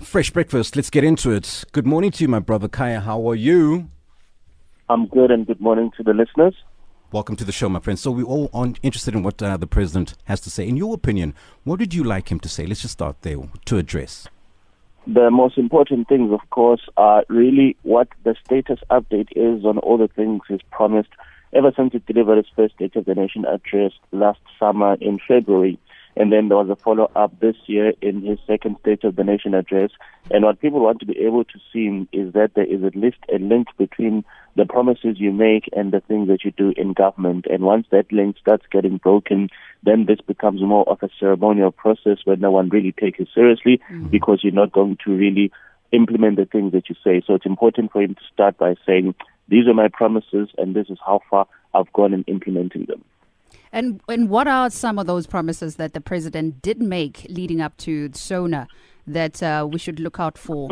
Fresh breakfast. Let's get into it. Good morning to you, my brother Khaya. How are you? I'm good, and good morning to the listeners. Welcome to the show, my friend. So we're all on, interested in what uh, the president has to say. In your opinion, what would you like him to say? Let's just start there to address. The most important things, of course, are really what the status update is on all the things he's promised ever since he delivered his first State of the Nation address last summer in February. And then there was a follow up this year in his second State of the Nation address. And what people want to be able to see is that there is at least a link between the promises you make and the things that you do in government. And once that link starts getting broken, then this becomes more of a ceremonial process where no one really takes it seriously mm-hmm. because you're not going to really implement the things that you say. So it's important for him to start by saying, these are my promises and this is how far I've gone in implementing them. And and what are some of those promises that the president did make leading up to SONA that uh, we should look out for?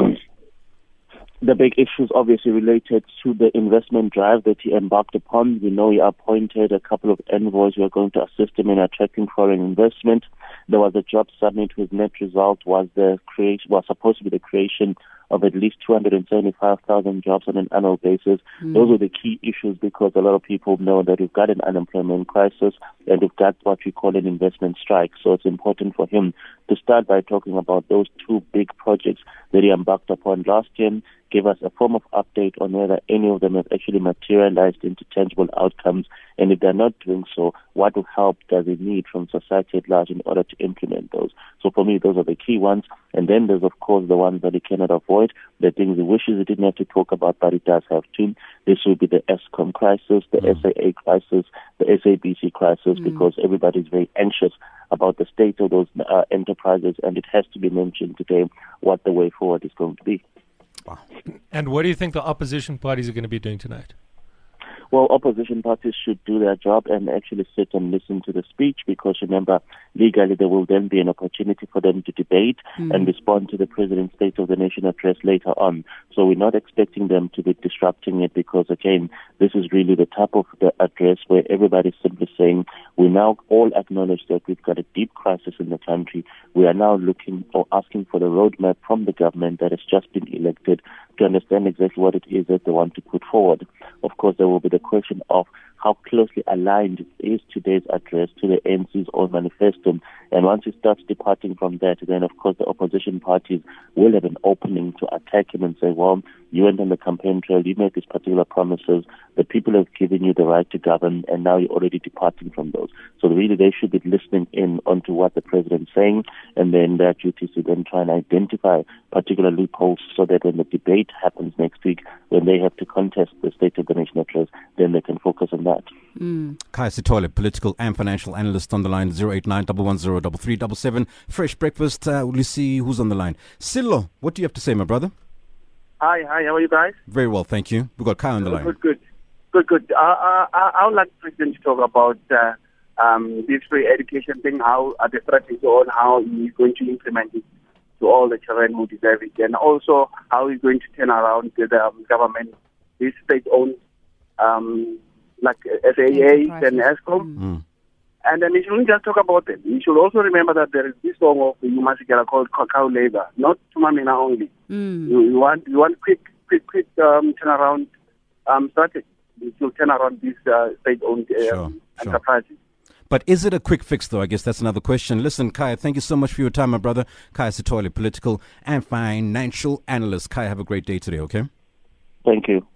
The big issues obviously related to the investment drive that he embarked upon. We know he appointed a couple of envoys who are going to assist him in attracting foreign investment. There was a job summit whose net result was the creation was supposed to be the creation of at least 275,000 jobs on an annual basis. Mm. Those are the key issues because a lot of people know that we've got an unemployment crisis and we've got what we call an investment strike. So it's important for him to start by talking about those two big projects that he embarked upon last year give us a form of update on whether any of them have actually materialized into tangible outcomes. And if they're not doing so, what help does it need from society at large in order to implement those? So for me, those are the key ones. And then there's, of course, the ones that he cannot avoid, the things he wishes he didn't have to talk about, but he does have to. This will be the Eskom crisis, the mm. SAA crisis, the SABC crisis, mm. because everybody's very anxious about the state of those uh, enterprises, and it has to be mentioned today what the way forward is going to be. And what do you think the opposition parties are going to be doing tonight? well, opposition parties should do their job and actually sit and listen to the speech because remember, legally there will then be an opportunity for them to debate mm. and respond to the President's State of the Nation address later on. So we're not expecting them to be disrupting it because again, this is really the type of the address where everybody's simply saying we now all acknowledge that we've got a deep crisis in the country. We are now looking or asking for the roadmap from the government that has just been elected to understand exactly what it is that they want to put forward. Of course, there will be the question of how closely aligned is today's address to the ANC's own manifesto. And once he starts departing from that, then of course the opposition parties will have an opening to attack him and say, well, you went on the campaign trail, you made these particular promises, the people have given you the right to govern, and now you're already departing from those. So really they should be listening in onto what the president's saying, and then their duty to then try and identify particular loopholes so that when the debate happens next week, when they have to contest the State of the Nation address, then they can focus on that. Mm. Khaya Sithole, political and financial analyst on the line, 089 Fresh breakfast. Uh, we'll see who's on the line. Silo, what do you have to say, my brother? Hi, hi, how are you guys? Very well, thank you. We've got Khaya on the line. Good, good, good, good. Uh, uh, I would like the President to talk about uh, um, this free education thing, how uh, the strategy on how he's going to implement it to all the children who deserve it, and also how he's going to turn around the um, government, this state-owned um, like SAA and Eskom. Mm. And then we shouldn't just talk about it. We should also remember that there is this song of the Umasikela called Cacao Labor, not Thuma Mina only. Mm. You, you, want you want quick quick quick um, turnaround um, strategy to turn around these uh, state-owned uh, sure, enterprises. Sure. But is it a quick fix, though? I guess that's another question. Listen, Khaya, thank you so much for your time, my brother. Khaya Sithole, political and financial analyst. Khaya, have a great day today, okay? Thank you.